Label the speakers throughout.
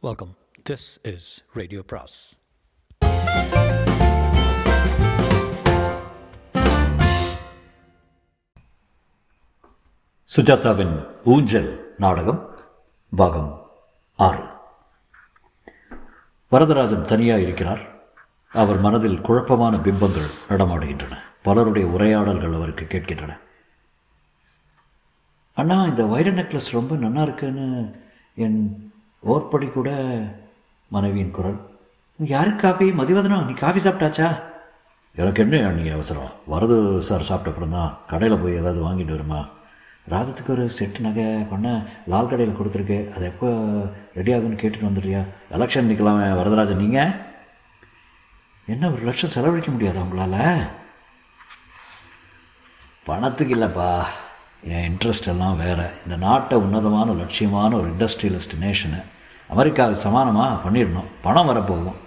Speaker 1: Welcome this is radio பிராஸ்
Speaker 2: சுஜாதாவின் ஊஞ்சல் நாடகம் பாகம் ஆறு. வரதராஜன் தனியாக இருக்கிறார். அவர் மனதில் குழப்பமான பிம்பங்கள் நடமாடுகின்றன. பலருடைய உரையாடல்கள் அவருக்கு கேட்கின்றன. அண்ணா இந்த வைர நெக்லஸ் ரொம்ப நல்லா இருக்குன்னு என் ஓர்படி கூட மனைவியின் குரல். யாருக்கு காபி? மதிவதனம் நீ காஃபி சாப்பிட்டாச்சா? எனக்கு என்ன நீ அவசரம்? வரது சார் சாப்பிட்ட அப்புறம் தான் கடையில் போய் ஏதாவது வாங்கிட்டு வருமா? ராதத்துக்கு ஒரு செட்டு நகை பண்ண லால் கடையில் கொடுத்துருக்கு. அது எப்போ ரெடி ஆகுன்னு கேட்டுட்டு வந்துடுறியா? எலெக்ஷன் நிற்கலாமே வரதராஜன் நீங்கள் என்ன ஒரு லட்சம் செலவழிக்க முடியாதா உங்களால்? பணத்துக்கு இல்லைப்பா. என் இன்ட்ரெஸ்ட் எல்லாம் வேறு. இந்த நாட்டை உன்னதமான லட்சியமான ஒரு இண்டஸ்ட்ரியலிஸ்ட் நேஷனு அமெரிக்காவுக்கு சமானமாக பண்ணிடணும். பணம் வரப்போகும்.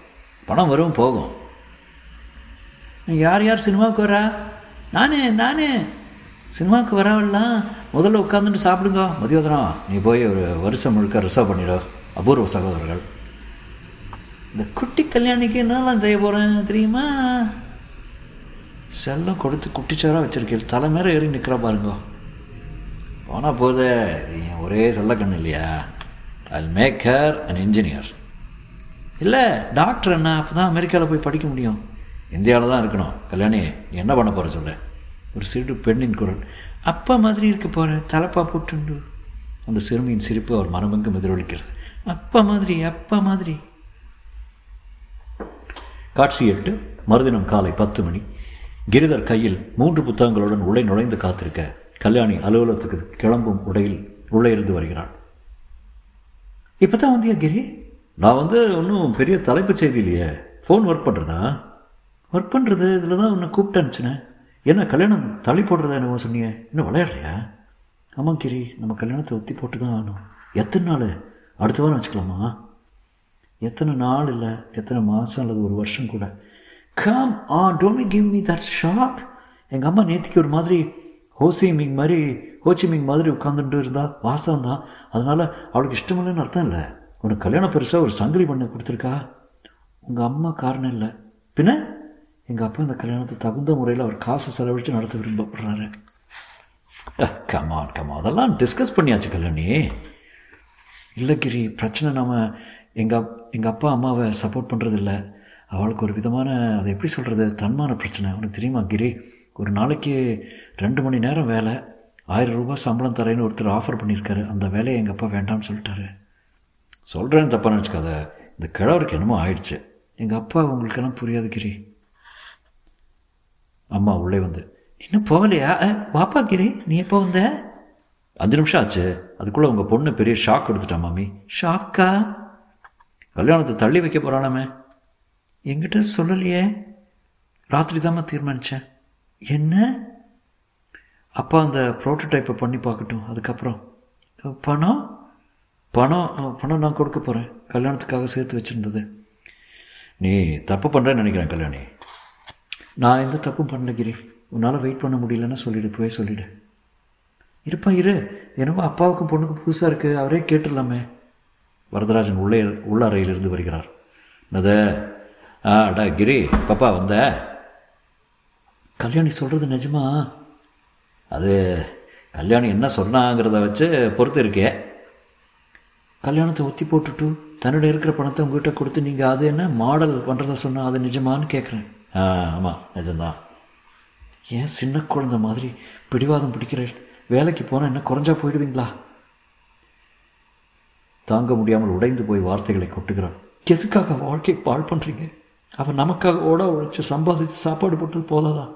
Speaker 2: பணம் வரும் போகும். யார் யார் சினிமாவுக்கு வரா நானே நானே. சினிமாவுக்கு வரவெல்லாம் முதல்ல உட்காந்துட்டு சாப்பிடுங்க. மதியோதனம் நீ போய் ஒரு வருஷம் முழுக்க ரிசர்வ் பண்ணிடும் அபூர்வ சகோதரர்கள். இந்த குட்டி கல்யாணிக்கு என்னெல்லாம் செய்ய போகிறேன் தெரியுமா? செல்லம் கொடுத்து குட்டிச்சோராக வச்சுருக்கேன் தலை மேலே ஏறி நிற்கிற பாருங்க. போனால் போதே ஒரே செல்ல கண்ணு இல்லையா? I make her an engineer இல்லை டாக்டர் என்ன அப்போ தான் அமெரிக்காவில் போய் படிக்க முடியும். இந்தியாவில் தான் இருக்கணும். கல்யாணி நீ என்ன பண்ண போகிற சொல்ல. ஒரு சிறு பெண்ணின் குரல். அப்பா மாதிரி இருக்க போகிற தலைப்பா போட்டுண்டு. அந்த சிறுமியின் சிரிப்பு அவர் மனமெங்கும் எதிரொலிக்கிறது அப்பா மாதிரி அப்பா மாதிரி. காட்சி எட்டு மறுதினம் காலை பத்து மணி. கிரிதர் கையில் மூன்று புத்தகங்களுடன் உள்ளே நுழைந்து காத்திருக்க கல்யாணி அலுவலகத்துக்கு கிளம்பும் உடையில் உள்ளே இருந்து வருகிறாள். இப்போ தான் வந்தியா கிரி? நான் வந்து ஒன்றும் பெரிய தலைப்பு செய்தி இல்லையே ஃபோன் ஒர்க் பண்ணுறதா ஒர்க் பண்ணுறது இதில் தான் உன்னை கூப்பிட்டு அனுப்பிச்சினேன் என்ன கல்யாணம் தள்ளி போடுறதா என்னவோ சொன்னீங்க இன்னும் விளையாடுறியா ஆமாம் கிரி நம்ம கல்யாணத்தை ஒத்தி போட்டு தான் ஆகணும். எத்தனை நாள்? அடுத்த வாரம் வச்சுக்கலாமா? எத்தனை நாள் இல்லை எத்தனை மாதம் அல்லது ஒரு வருஷம் கூட. Come ah don't give me that shock எங்கள் அம்மா நேற்றுக்கு ஒரு மாதிரி ஹோசிமிங் மாதிரி ஹோச்சிமிங் மாதிரி உட்காந்துட்டு இருந்தா வாசம் தான். அதனால் அவளுக்கு இஷ்டமில்லைன்னு அர்த்தம் இல்லை. உனக்கு கல்யாணம் பெருசாக ஒரு சங்கிலி பண்ண கொடுத்துருக்கா? உங்கள் அம்மா காரணம் இல்லை. பின்ன? எங்கள் அப்பா இந்த கல்யாணத்தை தகுந்த முறையில் அவர் காசை செலவழித்து நடத்த விரும்பப்படுறாரு. கமான் கமா அதெல்லாம் டிஸ்கஸ் பண்ணியாச்சு கல்யாணி. இல்லை கிரி பிரச்சனை நாம் எங்கள் எங்கள் அப்பா அம்மாவை சப்போர்ட் பண்ணுறதில்ல அவளுக்கு ஒரு விதமான அதை எப்படி சொல்கிறது தன்மான பிரச்சனை. உனக்கு தெரியுமா கிரி? ஒரு நாளைக்கு ரெண்டு மணி நேரம் வேலை ஆயிரம் ரூபாய் சம்பளம் தரேன்னு ஒருத்தர் ஆஃபர் பண்ணியிருக்காரு. அந்த வேலையை எங்கள் அப்பா வேண்டாம்னு சொல்லிட்டாரு. சொல்கிறேன்னு தப்பாக நினச்சிக்காத. இந்த கிழவருக்கு என்னமோ ஆயிடுச்சு. எங்கள் அப்பா உங்களுக்கெல்லாம் புரியாது கிரி. அம்மா உள்ளே வந்து இன்னும் போகலையா? வாப்பா கிரி நீ எப்போ வந்த? அஞ்சு நிமிஷம் ஆச்சு. அதுக்குள்ளே உங்கள் பொண்ணு பெரிய ஷாக் கொடுத்துட்டா மாமி. ஷாக்கா கல்யாணத்தை தள்ளி வைக்க போகிறானாமே என்கிட்ட சொல்லலையே. ராத்திரி தாம்மா தீர்மானித்தேன் என்ன? அப்பா அந்த ப்ரோட்டோடைப்பை பண்ணி பார்க்கட்டும் அதுக்கப்புறம். பணம்? பணம் பணம் நான் கொடுக்க போகிறேன் கல்யாணத்துக்காக சேர்த்து வச்சுருந்தது. நீ தப்பு பண்ணுறேன்னு நினைக்கிறேன் கல்யாணி. நான் எந்த தப்பும் பண்ணல கிரி. உன்னால் வெயிட் பண்ண முடியலன்னா சொல்லிடு போய் சொல்லிவிடு இருப்பா இரு. என்னவோ அப்பாவுக்கும் பொண்ணுக்கும் புதுசாக இருக்குது அவரே கேட்டுடலாமே. வரதராஜன் உள்ளே உள்ள அறையிலிருந்து வருகிறார். என்னது ஆ டா கிரி பாப்பா வந்த. கல்யாணி சொல்கிறது நிஜமா? அது கல்யாணி என்ன சொன்னாங்கிறத வச்சு பொறுத்து இருக்கே கல்யாணத்தை ஒத்தி போட்டுட்டு தன்னோட இருக்கிற பணத்தை உங்ககிட்ட கொடுத்து நீங்கள் அது என்ன மாடல் பண்ணுறத சொன்னால் அது நிஜமான்னு கேட்குறேன் ஆ ஆமாம் நிஜம்தான். ஏன் சின்ன குழந்த மாதிரி பிடிவாதம் பிடிக்கிற வேலைக்கு போனால் என்ன குறைஞ்சா போயிடுவீங்களா? தாங்க முடியாமல் உடைந்து போய் வார்த்தைகளை கொட்டுகிறான். எதுக்காக வாழ்க்கை பாழ் பண்ணுறீங்க அவன் நமக்காக ஓட உழைச்சி சம்பாதிச்சு சாப்பாடு போட்டது போதாதான்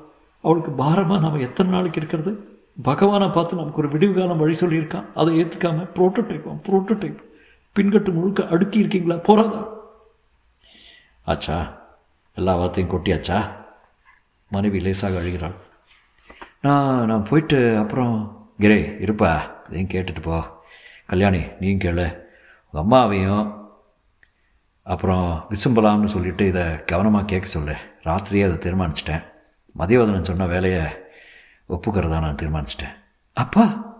Speaker 2: அவளுக்கு பாரமாக நாம் எத்தனை நாளைக்கு இருக்கிறது? பகவானை பார்த்து நமக்கு ஒரு விடிவு காலம் வழி சொல்லியிருக்கான் அதை ஏற்றுக்காம ப்ரோட்டோடைப் ப்ரோட்டோடைப் பின்கட்டு முழுக்க அடுக்கி இருக்கீங்களா? போறாதா? ஆச்சா எல்லா வார்த்தையும் கொட்டியாச்சா? மனைவி லேசாக அழுகிறாள். நான் நான் போயிட்டு அப்புறம் கிரே இருப்பா. இதையும் கேட்டுட்டு போ. கல்யாணி நீயும் கேளு. உங்கள் அம்மாவையும் அப்புறம் விசும்பலாம்னு சொல்லிட்டு இதை கவனமாக கேட்க சொல்லு. ராத்திரியே அதை தீர்மானிச்சிட்டேன். மதியவதனன் சொன்ன வேலையை ஒப்புக்கிறதா நான் தீர்மானிச்சிட்டேன். அப்பா!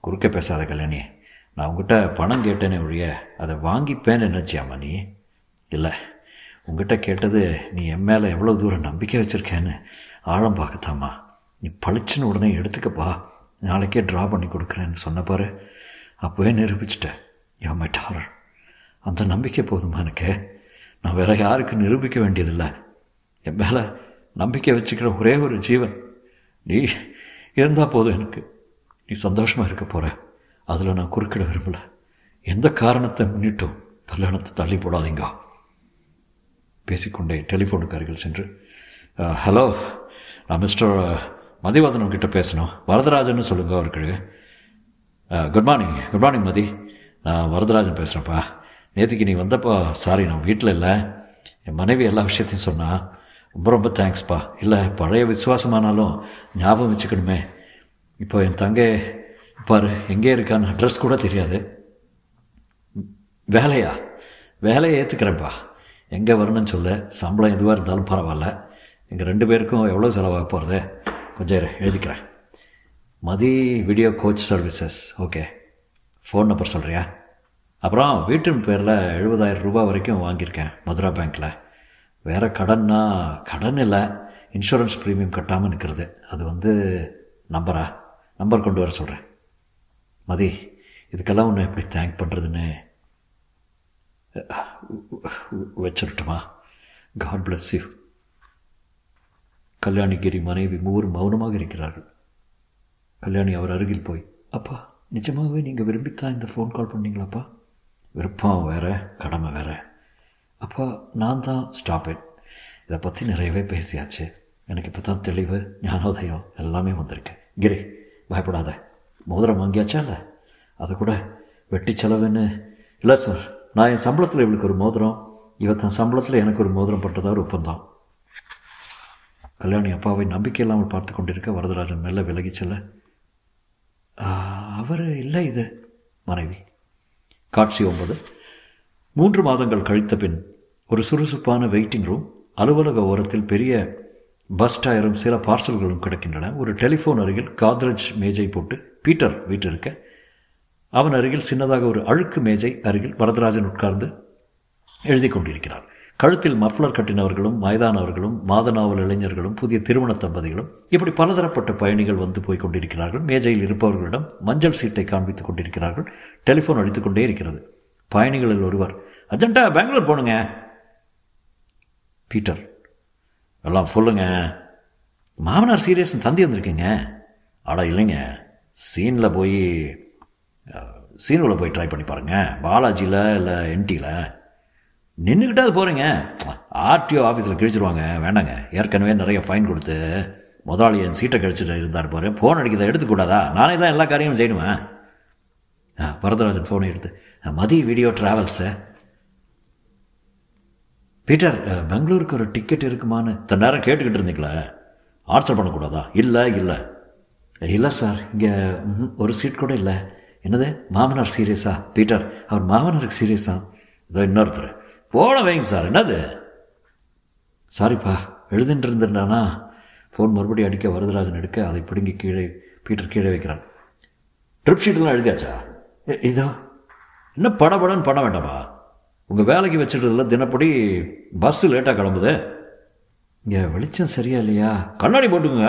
Speaker 2: குறுக்க பேசாத கல்யாணி நான் உங்ககிட்ட பணம் கேட்டேனே ஒழிய அதை வாங்கிப்பேன்னு நினச்சியாமா நீ? இல்லை உங்ககிட்ட கேட்டது நீ என் மேலே எவ்வளோ தூரம் நம்பிக்கை வச்சுருக்கேன்னு ஆழம் பார்க்கத்தாம்மா. நீ பளிச்சுன்னு உடனே எடுத்துக்கப்பா நாளைக்கே ட்ரா பண்ணி கொடுக்குறேன்னு சொன்ன அப்போவே நிரூபிச்சிட்டேன். யோ மை டாரர் அந்த நம்பிக்கை போதுமா எனக்கு? நான் வேற யாருக்கு நிரூபிக்க வேண்டியதில்லை. என் மேலே நம்பிக்கை வச்சுக்கிற ஒரே ஒரு ஜீவன். நீ இருந்தால் போதும் எனக்கு. நீ சந்தோஷமாக இருக்க போகிற அதில் நான் குறுக்கிட விரும்பல. எந்த காரணத்தை முன்னிட்டும் கல்யாணத்தை தள்ளி போடாதீங்க. பேசிக்கொண்டே டெலிஃபோனுக்கு அருகில் சென்று ஹலோ நான் மிஸ்டர் மதிவதனம் கிட்ட பேசணும். வரதராஜன் சொல்லுங்க அவருக்கு. Good morning good morning Mathi. நான் வரதராஜன் பேசுகிறேன்ப்பா நேற்றுக்கு நீ வந்தப்போ சாரி நான் வீட்டில் இல்லை. என் மனைவி எல்லா விஷயத்தையும் சொன்னால் ரொம்ப ரொம்ப தேங்க்ஸ்ப்பா இல்லை பழைய விசுவாசமானாலும் ஞாபகம் வச்சுக்கணுமே. இப்போ என் தங்கை பாரு எங்கே இருக்கான்னு அட்ரஸ் கூட தெரியாது. வேலையா? வேலையை ஏற்றுக்கிறேன்ப்பா எங்கே வரணும்னு சொல்ல. சம்பளம் எதுவாக இருந்தாலும் பரவாயில்ல. எங்கள் ரெண்டு பேருக்கும் எவ்வளோ செலவாக போகிறது கொஞ்சம் எழுதிக்கிறேன். Mathi video coach services okay phone number சொல்கிறியா அப்புறம் வீட்டின் பேரில் எழுபதாயிரம் ரூபாய் வரைக்கும் வாங்கியிருக்கேன் மதுரா பேங்க்கில் வேறு கடன்னா கடன் இல்லை. இன்சூரன்ஸ் ப்ரீமியம் கட்டாமல் நிற்கிறது அது வந்து நம்பரா? நம்பர் கொண்டு வர சொல்கிறேன் மதி இதுக்கெல்லாம் ஒன்று எப்படி தேங்க் பண்ணுறதுன்னு வச்சிருட்டுமா? காட் பிளஸ் யூ கல்யாணிகிரி மனைவி மூவரும் மௌனமாக இருக்கிறார்கள். கல்யாணி அவர் அருகில் போய் அப்பா நிஜமாகவே நீங்கள் விரும்பித்தான் இந்த ஃபோன் கால் பண்ணீங்களாப்பா? விருப்பம் வேறு கடமை வேறு. அப்பா நான் தான் ஸ்டாப் இட் இதை பற்றி நிறையவே பேசியாச்சு. எனக்கு இப்போ தான் தெளிவு ஞானோதயம் எல்லாமே வந்திருக்கு. கிரி பயப்படாத. மோதிரம் வாங்கியாச்சா இல்லை? அதை கூட வெட்டி செலவுன்னு. இல்லை சார் நான் என் சம்பளத்தில் இவளுக்கு ஒரு மோதிரம் இவ தன் சம்பளத்தில் எனக்கு ஒரு மோதிரம் பட்டதாக ஒரு ஒப்பந்தம் கல்யாணி அப்பாவை நம்பிக்கை இல்லாமல் பார்த்து கொண்டிருக்க வரதராஜன் மேலே விலகி செல்ல. அவர் இல்லை இது மனைவி. காட்சி ஒன்பது. மூன்று மாதங்கள் கழித்த பின் ஒரு சுறுசுறுப்பான வெயிட்டிங் ரூம் அலுவலக ஓரத்தில் பெரிய பஸ் டயரும் சில பார்சல்களும் கிடக்கின்றன. ஒரு டெலிஃபோன் அருகில் காத்ரேஜ் மேஜை போட்டு பீட்டர் வீட்டிருக்க அவன் அருகில் சின்னதாக ஒரு அழுக்கு மேஜை அருகில் வரதராஜன் உட்கார்ந்து எழுதி கொண்டிருக்கிறார். கழுத்தில் மஃப்ளர் கட்டினவர்களும் வயதானவர்களும் மாத நாவல் இளைஞர்களும் புதிய திருமண தம்பதிகளும் இப்படி பலதரப்பட்ட பயணிகள் வந்து போய் கொண்டிருக்கிறார்கள். மேஜையில் இருப்பவர்களிடம் மஞ்சள் சீட்டை காண்பித்துக் கொண்டிருக்கிறார்கள். டெலிஃபோன் அடித்துக்கொண்டே இருக்கிறது. பயணிகளில் ஒருவர் அர்ஜென்ட்டா பெங்களூர் போகணுங்க பீட்டர். எல்லாம் ஃபுல்லுங்க மாமனார் சீரியஸ் தந்தி வந்திருக்கீங்க. அட இல்லைங்க. சீனில் போய் சீனில் போய் ட்ரை பண்ணி பாருங்கள் பாலாஜியில் இல்லை என்டியில் நின்றுக்கிட்டாது போகிறீங்க ஆர்டிஓ ஆஃபீஸில் கிழிச்சிருவாங்க. வேண்டாங்க. ஏற்கனவே நிறைய ஃபைன் கொடுத்து முதலாளி என் சீட்டை கழிச்சிட்டு இருந்தார் பாரு. ஃபோன் அடிக்கிறத எடுத்துக்கூடாதா நானே தான் எல்லா காரியமும் செய்யணுமா? ஆ, வரதராஜன் ஃபோனை எடுத்து மதி வீடியோ ட்ராவல்ஸு பீட்டர் பெங்களூருக்கு ஒரு டிக்கெட் இருக்குமான்னு இத்தனை நேரம் கேட்டுக்கிட்டு இருந்தீங்களே? ஆன்சர் பண்ணக்கூடாதா? இல்லை இல்லை. இல்லை சார் இங்கே ஒரு சீட் கூட இல்லை. என்னது? மாமனார் சீரியஸா பீட்டர் அவர் மாமனாருக்கு சீரியஸா இதோ இன்னொருத்தர். போன வைங்க சார் என்னது? சாரிப்பா எழுதிட்டு இருந்திருந்தானா? ஃபோன் மறுபடியும் அடிக்க வரதராஜன் எடுக்க அதை பிடுங்கி கீழே பீட்டர் கீழே வைக்கிறான். ட்ரிப் ஷீட்லாம் எழுதியாச்சா? இதோ. என்ன படபடன்னு பண்ண வேண்டாமா? உங்கள் வேலைக்கு வச்சுட்டதுல தினப்படி பஸ்ஸு லேட்டாக கிளம்புது. இங்கே வெளிச்சம் சரியா இல்லையா? கண்ணாடி போட்டுங்க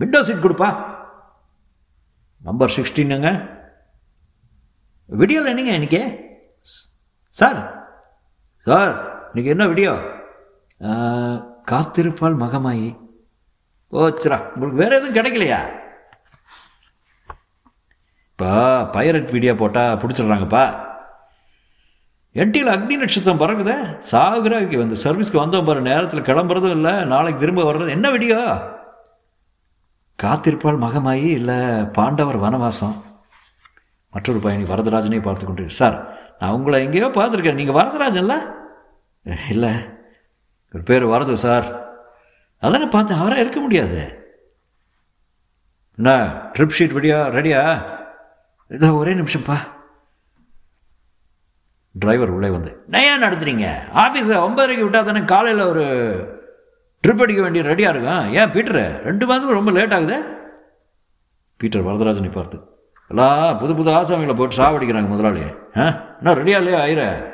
Speaker 2: விண்டோ சீட் கொடுப்பா. நம்பர் சிக்ஸ்டீனுங்க வீடியோவில் என்னங்க இன்னைக்கு? சார் சார் இன்னைக்கு என்ன வீடியோ காத்திருப்பால் மகமாயி. ஓச்சுரா உங்களுக்கு வேறு எதுவும் கிடைக்கலையா? இப்போ பைரட் வீடியோ போட்டால் பிடிச்சிடுறாங்கப்பா. என்டியில் அக்னி நட்சத்திரம் பறக்குதே? சாகுராக்கி வந்து சர்வீஸ்க்கு வந்தோம் பாரு நேரத்தில் கிளம்புறதும் இல்லை நாளைக்கு திரும்ப வர்றது. என்ன விடியோ? காத்திருப்பால் மகமாயி இல்லை பாண்டவர் வனவாசம்? மற்றொரு பயணி வரதராஜனே பார்த்து கொண்டு சார் நான் உங்களை எங்கேயோ பார்த்துருக்கேன். நீங்கள் வரதராஜன்ல? இல்லை. ஒரு பேர் வரது சார். அதானே பார்த்தேன் அவராக இருக்க முடியாது. என்ன ட்ரிப் ஷீட் வீடியோ? ரெடியா இதோ ஒரே நிமிஷம்ப்பா டிரைவர் உள்ளே வந்து நையா நடத்துறீங்க? ஆஃபீஸை ஒன்பதரைக்கு விட்டா தானே காலையில் ஒரு ட்ரிப் அடிக்க வேண்டிய ரெடியாக இருக்கும் ஏன் பீட்டர் ரெண்டு மாதம் ரொம்ப லேட் ஆகுது? பீட்டர் வரதராஜனை பார்த்து எல்லாம் புது புது ஆசாமிகளை போட்டு சாவடிக்கிறாங்க முதலாளி. ஆ? என்ன ரெடியா இல்லையா? ஆயிர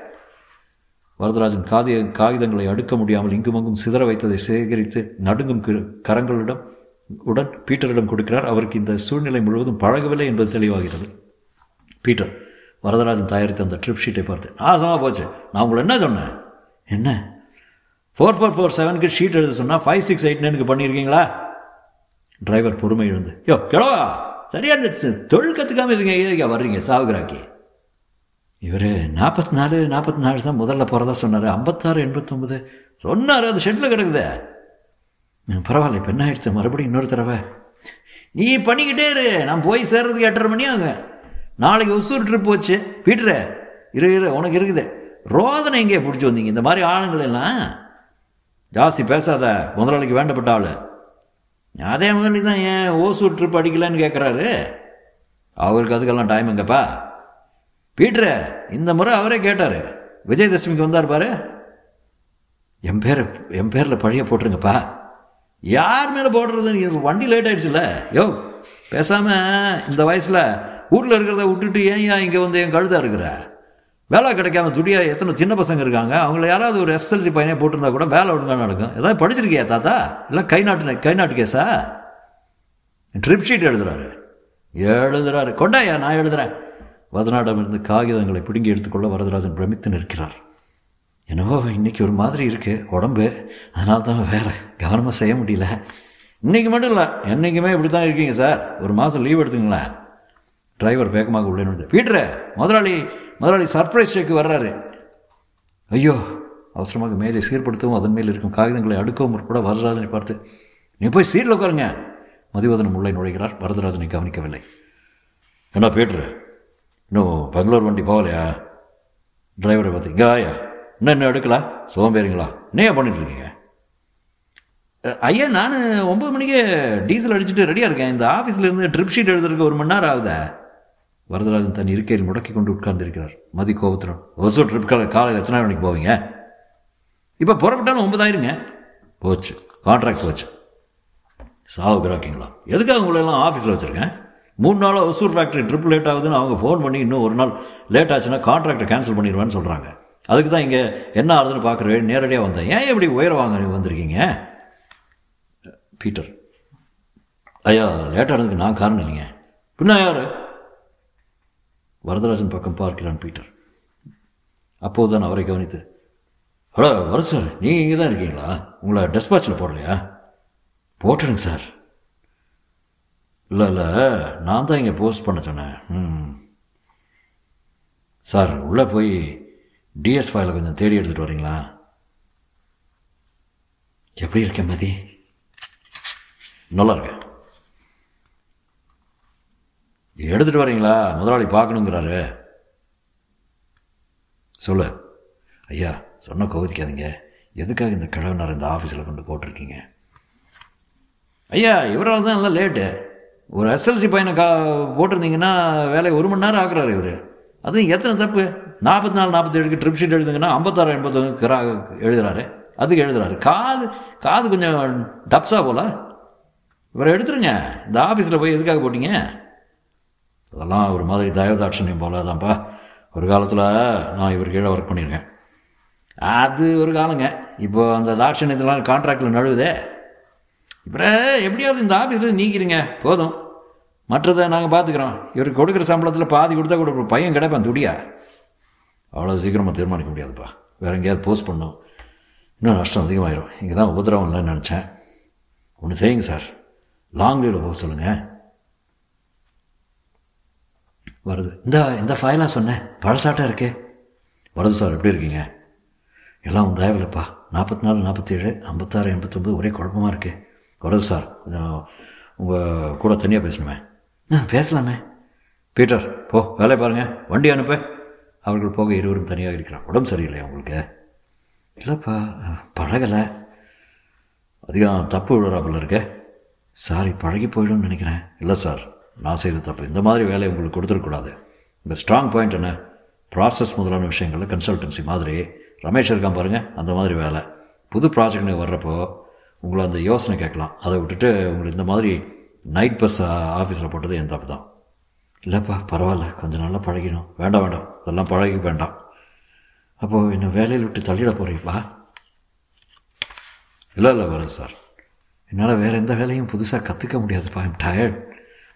Speaker 2: வரதராஜன் காதிய காகிதங்களை அடுக்க முடியாமல் இங்குமங்கும் சிதற வைத்ததை சேகரித்து நடுங்கும் கரங்களிடம் உடன் பீட்டரிடம் கொடுக்கிறார். அவருக்கு இந்த சூழ்நிலை முழுவதும் பழகவில்லை என்பது தெளிவாகிறது. பீட்டர் வரதராஜன் தயாரித்த அந்த ட்ரிப் ஷீட்டை பார்த்து நாசமாக போச்சு. நான் உங்களை என்ன சொன்னேன்? என்ன? ஃபோர் ஃபோர் ஃபோர் செவனுக்கு ஷீட் எழுத சொன்னால் ஃபைவ் சிக்ஸ் எயிட் நைனுக்கு பண்ணியிருக்கீங்களா டிரைவர் பொறுமை எழுந்து யோ கிழவா சரியா இருந்துச்சு. தொழில் கற்றுக்காம இதுங்க எதுக்கா வர்றீங்க சாவுகிராக்கி இவர் நாற்பத்தி நாலு நாற்பத்தி நாலு தான் முதல்ல போகிறதா சொன்னார். ஐம்பத்தாறு எண்பத்தொம்பது சொன்னார் அது ஷெட்டில் கிடக்குதே. பரவாயில்ல இப்போ என்ன ஆயிடுச்சு? மறுபடியும் இன்னொரு தடவை. நீ பண்ணிக்கிட்டே இரு. நான் போய் சேர்றதுக்கு எட்டரை மணி ஆகும். நாளைக்கு ஒசூர் ட்ரிப் போச்சு. பீட்ரு இரு இரு உனக்கு இருக்குது. ரோதனை எங்கே பிடிச்சி வந்தீங்க? இந்த மாதிரி ஆளுங்கள் எல்லாம் ஜாஸ்தி பேசாத முதலாளிக்கு வேண்டப்பட்ட ஆள். அதே முதலாளி தான் ஏன் ஓசூர் ட்ரிப் அடிக்கலன்னு கேட்குறாரு அவருக்கு அதுக்கெல்லாம் டைம் எங்கப்பா? பீட்ரு இந்த முறை அவரே கேட்டார். விஜயதசமிக்கு வந்தார் பாரு. என் பேர் என் பேரில் பழைய போட்டுருங்கப்பா. யார் மேலே போடுறது வண்டி லேட் ஆயிடுச்சுல்ல யோ பேசாமல் இந்த வயசில் ஊரில் இருக்கிறத விட்டுட்டு ஏன் ஏன் இங்கே வந்து என் கழுதாக இருக்கிற? வேலை கிடைக்காம துடியா எத்தனை சின்ன பசங்க இருக்காங்க? அவங்கள யாராவது ஒரு எஸ்எல்சி பையனே போட்டிருந்தா கூட வேலை ஒன்று நடக்கும். ஏதாவது படிச்சிருக்கியா தாத்தா? இல்லை கை நாட்டு கை நாட்டு கேஸா? ட்ரிப் ஷீட் எழுதுறாரு. எழுதுறாரு. கொண்டாயா? நான் எழுதுறேன். வதனாடமிருந்து காகிதங்களை பிடுங்கி எடுத்துக்கொள்ள வரதராஜன் பிரமித்து நிற்கிறார். என்னவோ இன்னைக்கு ஒரு மாதிரி இருக்கு உடம்பு. அதனால தான் வேலை கவனமாக செய்ய முடியல. இன்னைக்கு மட்டும் இல்லை என்றைக்குமே இப்படி தான் இருக்கீங்க சார். ஒரு மாதம் லீவ் எடுத்துங்களேன் டிரைவர் வேகமாக உள்ளே நுழைந்து பீட்ரு முதலாளி முதலாளி சர்ப்ரைஸ் செக் வர்றாரு. ஐயோ அவசரமாக மேஜை சீர்படுத்தவும் அதன் மேல் இருக்கும் காகிதங்களை அடுக்கவும் முற்பட வரதராஜனை பார்த்து நீ போய் சீட்டில் உட்காருங்க. மதிவதனம் உள்ளே நுழைகிறார் வரதராஜனை கவனிக்கவில்லை. என்ன பீட்ரு இன்னும் பெங்களூர் வண்டி போகலையா? டிரைவரை பார்த்து இங்கே ஆயா இன்னும் இன்னும் எடுக்கலா? சோம்பேறிங்களா? நீ பண்ணிட்டு இருக்கீங்க? ஐயா நான் ஒம்பது மணிக்கு டீசல் அடிச்சுட்டு ரெடியாக இருக்கேன். இந்த ஆஃபீஸில் இருந்து ட்ரிப் ஷீட் எழுதுறதுக்கு ஒரு மணி நேரம் ஆகுதா? வரதராஜன் தன் இருக்கையில் முடக்கி கொண்டு உட்கார்ந்திருக்கிறார். மதி கோபத்திரம். ஒசூர் ட்ரிப் காலையில் எத்தனை மணிக்கு போவீங்க? இப்போ புறப்பட்டாலும் ஒன்பதாயிருங்க போச்சு. கான்ட்ராக்ட் போச்சு. சாவு கிராக்கிங்களா? எதுக்காக உங்களெல்லாம் ஆஃபீஸில் வச்சுருக்கேன்? மூணு நாளாக ஒசூர் ஃபேக்ட்ரி ட்ரிப் லேட் ஆகுதுன்னு அவங்க ஃபோன் பண்ணி இன்னும் ஒரு நாள் லேட் ஆச்சுன்னா கான்ட்ராக்டை கேன்சல் பண்ணிடுவேன்னு சொல்கிறாங்க அதுக்கு தான் இங்கே என்ன ஆகுதுன்னு பார்க்குறேன். நேரடியாக வந்தேன். ஏன் இப்படி உயர வாங்க வந்திருக்கீங்க? பீட்டர். ஐயா லேட் ஆனதுக்கு நான் காரணம் இல்லைங்க. பின்ன யார்? வரதராஜன் பக்கம் பார்க்கிறான் பீட்டர். அப்போதுதான் அவரை கவனித்து ஹலோ வரது சார் நீங்கள் இங்கே தான் இருக்கீங்களா? உங்களை டெஸ்பாச்சில் போடலையா? போட்டுருங்க சார். இல்லை இல்லை நான் தான் இங்கே போஸ்ட் பண்ண சொன்னேன். ம் சார் உள்ளே போய் டிஎஸ் ஃபைலை கொஞ்சம் தேடி எடுத்துகிட்டு வரீங்களா? எப்படி இருக்கேன் மதி? நல்லா இருக்கேன். எடுத்துகிட்டு வரீங்களா? முதலாளி பார்க்கணுங்கிறாரு. சொல்லு. ஐயா சொன்ன கோவிக்காதீங்க எதுக்காக இந்த கிழவனார் இந்த ஆஃபீஸில் கொண்டு போட்டிருக்கீங்க? ஐயா இவரால் தான் எல்லாம் லேட்டு. ஒரு எஸ்எல்சி பையனை கா போட்டிருந்தீங்கன்னா வேலையை ஒரு மணி நேரம் ஆக்குறாரு இவர். அதுவும் எத்தனை தப்பு? நாற்பத்தி நாலு நாற்பத்தேழுக்கு ட்ரிப் ஷீட் எழுதுங்கன்னா ஐம்பத்தாறு எண்பத்தொன்று கிரா எழுதுறாரு. அதுக்கு எழுதுறாரு. காது காது கொஞ்சம் டப்ஸா போல. இவரை எடுத்துருங்க. இந்த ஆஃபீஸில் போய் எதுக்காக போட்டீங்க? அதெல்லாம் ஒரு மாதிரி தயவதாட்சணியம் போல தான்ப்பா ஒரு காலத்தில் நான் இவர் கீழே ஒர்க் பண்ணியிருக்கேன். அது ஒரு காலங்க. இப்போ அந்த தாட்சணியத்தெல்லாம் கான்ட்ராக்டில் நழுவுதே. இப்போ எப்படியாவது இந்த ஆஃபீஸில் நீக்கிறீங்க போதும். மற்றதை நாங்கள் பார்த்துக்குறோம் இவருக்கு கொடுக்குற சம்பளத்தில் பாதி கொடுத்தா கூட பையன் கிடைப்பான் துடியா. அவ்வளோ சீக்கிரமாக தீர்மானிக்க முடியாதுப்பா. வேறு எங்கேயாவது போஸ்ட் பண்ணோம் இன்னும் நஷ்டம் அதிகமாயிரும். இங்கே தான் உபதிரவம் இல்லைன்னு நினச்சேன். ஒன்று செய்யுங்க சார். லாங் லீவில் போக சொல்லுங்கள் வருது. இந்த இந்த ஃபைலாக சொன்னேன். பழசாட்டம் இருக்கே. வருது சார் எப்படி இருக்கீங்க? எல்லாம் உன் தயவில்லைப்பா நாற்பத்தி நாலு நாற்பத்தேழு ஐம்பத்தாறு எண்பத்தொம்பது ஒரே குழப்பமாக இருக்கு. வருது சார் கொஞ்சம் உங்கள் கூட தனியாக பேசணுமே. ஆ பேசலாமே. பீட்டர் போ வேலையை பாருங்கள் வண்டி அனுப்ப. அவர்கள் போக இருவரும் தனியாக இருக்கிறான் உடம்பு சரியில்லையா உங்களுக்கு? இல்லைப்பா பழகலை. அதிகம் தப்பு விழுறாப்புல இருக்கே. சாரி பழகி போயிடும்னு நினைக்கிறேன். இல்லை சார். நான் செய்த தப்பு. இந்த மாதிரி வேலையை உங்களுக்கு கொடுத்துருக்கூடாது இந்த ஸ்ட்ராங் பாயிண்ட் என்ன? ப்ராசஸ் முதலான விஷயங்களில் கன்சல்டன்சி மாதிரி. ரமேஷ் இருக்கான் பாருங்கள் அந்த மாதிரி வேலை. புது ப்ராஜெக்ட்னு வர்றப்போ உங்களை அந்த யோசனை கேட்கலாம். அதை விட்டுட்டு உங்களுக்கு இந்த மாதிரி நைட் பஸ் ஆஃபீஸில் போட்டது என் தப்பு தான். இல்லைப்பா பரவாயில்ல. கொஞ்சம் நல்லா பழகிடும். வேண்டாம் வேண்டாம். இதெல்லாம் பழகி வேண்டாம். அப்போது என்னை வேலையில் விட்டு தள்ளிட போகிறீப்பா இல்லை இல்லை வரேன் சார். என்னால் வேறு எந்த வேலையும் புதுசாக கற்றுக்க முடியாதுப்பா. ஐம் டயர்ட்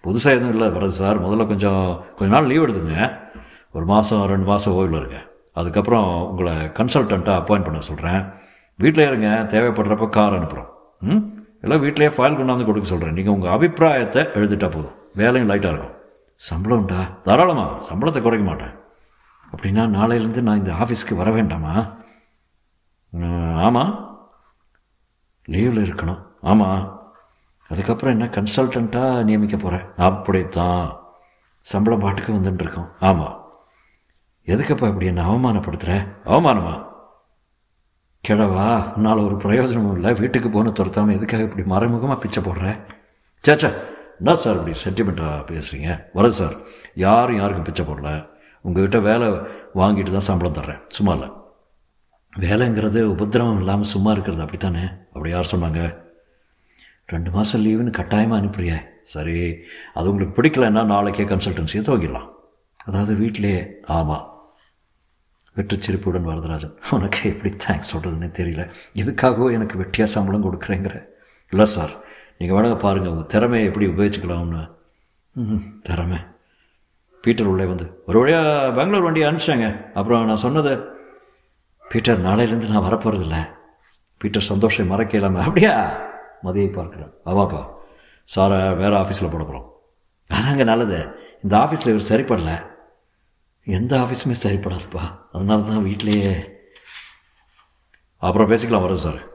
Speaker 2: புதுசாக எதுவும் இல்லை. வரது சார். முதல்ல கொஞ்சம் கொஞ்ச நாள் லீவ் எடுத்துங்க. ஒரு மாதம் ரெண்டு மாதம் ஓய்வில் இருங்க. அதுக்கப்புறம் உங்களை கன்சல்டண்ட்டாக அப்பாயிண்ட் பண்ண சொல்கிறேன் வீட்டிலே இருங்க. தேவைப்படுறப்ப கார் அனுப்புகிறோம் ம்? எல்லாம் வீட்டிலேயே ஃபைல் கொண்டாந்து கொடுக்க சொல்கிறேன் நீங்கள் உங்கள் அபிப்பிராயத்தை எழுதிட்டா போதும். வேலையும் லைட்டாக இருக்கும். சம்பளம் உண்டா? தாராளமாக சம்பளத்தை குறைக்க மாட்டேன். அப்படின்னா நாளையிலேருந்து நான் இந்த ஆஃபீஸ்க்கு வர வேண்டாமா? ஆமாம் லீவில் இருக்கணும். ஆமாம் அதுக்கப்புறம் என்ன கன்சல்டண்ட்டாக நியமிக்க போகிறேன் அப்படித்தான். சம்பளம் பாட்டுக்கு வந்துட்டுருக்கோம் ஆமாம் எதுக்கப்பா இப்படி என்ன அவமானப்படுத்துகிற அவமானமா? கிழவா உன்னால் ஒரு பிரயோஜனமும் இல்லை. வீட்டுக்கு போன துரத்தாமல் எதுக்காக இப்படி மறைமுகமாக பிச்சை போடுற? சேச்சா என்ன சார் இப்படி சென்டிமெண்ட்டாக பேசுகிறீங்க வர சார். யாரும் யாருக்கும் பிச்சை போடல. உங்ககிட்ட வேலை வாங்கிட்டு தான் சம்பளம் தர்றேன். சும்மா இல்லை. வேலைங்கிறது உபத்திரவம் இல்லாமல் சும்மா இருக்கிறது அப்படித்தானே? அப்படி யார் சொன்னாங்க? ரெண்டு மாதம் லீவுன்னு கட்டாயமாக அனுப்புறியே. சரி அது உங்களுக்கு பிடிக்கலன்னா நாளைக்கே கன்சல்டன்சியை துவங்கிடலாம் அதாவது வீட்டிலேயே ஆமாம் வெற்றி சிரிப்புடன் வரதராஜன் உனக்கு எப்படி தேங்க்ஸ் சொல்கிறதுன்னு தெரியல. எதுக்காகவோ எனக்கு வெட்டியாக சம்பளம் கொடுக்குறேங்கிற. இல்லை சார் நீங்கள் வேணாங்க பாருங்கள் உங்கள் திறமையை எப்படி உபயோகிச்சுக்கலாம்னு. ம் திறமை. பீட்டர் உள்ளே வந்து ஒரு வழியாக பெங்களூர் வண்டியை அனுப்பிச்சிட்டாங்க. அப்புறம் நான் சொன்னது பீட்டர் நாளையிலேருந்து நான் வரப்போகிறதில்ல பீட்டர் சந்தோஷம் மறக்க இல்லாமல் அப்படியா? மதியை பார்க்குறேன். ஆமாப்பா சாரை வேறு ஆஃபீஸில் போட போகிறோம் அதாங்க நல்லது. இந்த ஆஃபீஸில் இவர் சரிப்படல. எந்த ஆஃபீஸுமே சரிப்படாதுப்பா. அதனால தான் வீட்டிலையே அப்புறம் பேசிக்கலாம் வரேன் சார்.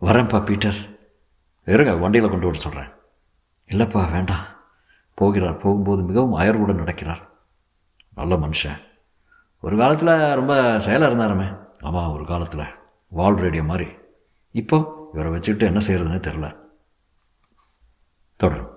Speaker 2: வரேன்ப்பா பீட்டர். இருங்க வண்டியில் கொண்டு வர சொல்கிறேன் இல்லைப்பா வேண்டாம். போகிறார். போகும்போது மிகவும் அயர்வுடன் நடக்கிறார். நல்ல மனுஷன். ஒரு காலத்தில் ரொம்ப செயலாக இருந்தாருமே. ஆமாம் ஒரு காலத்தில். வால் ரேடியோ மாதிரி. இப்போ? இவரை வச்சுக்கிட்டு என்ன செய்கிறதுனே தெரில தொடரும்.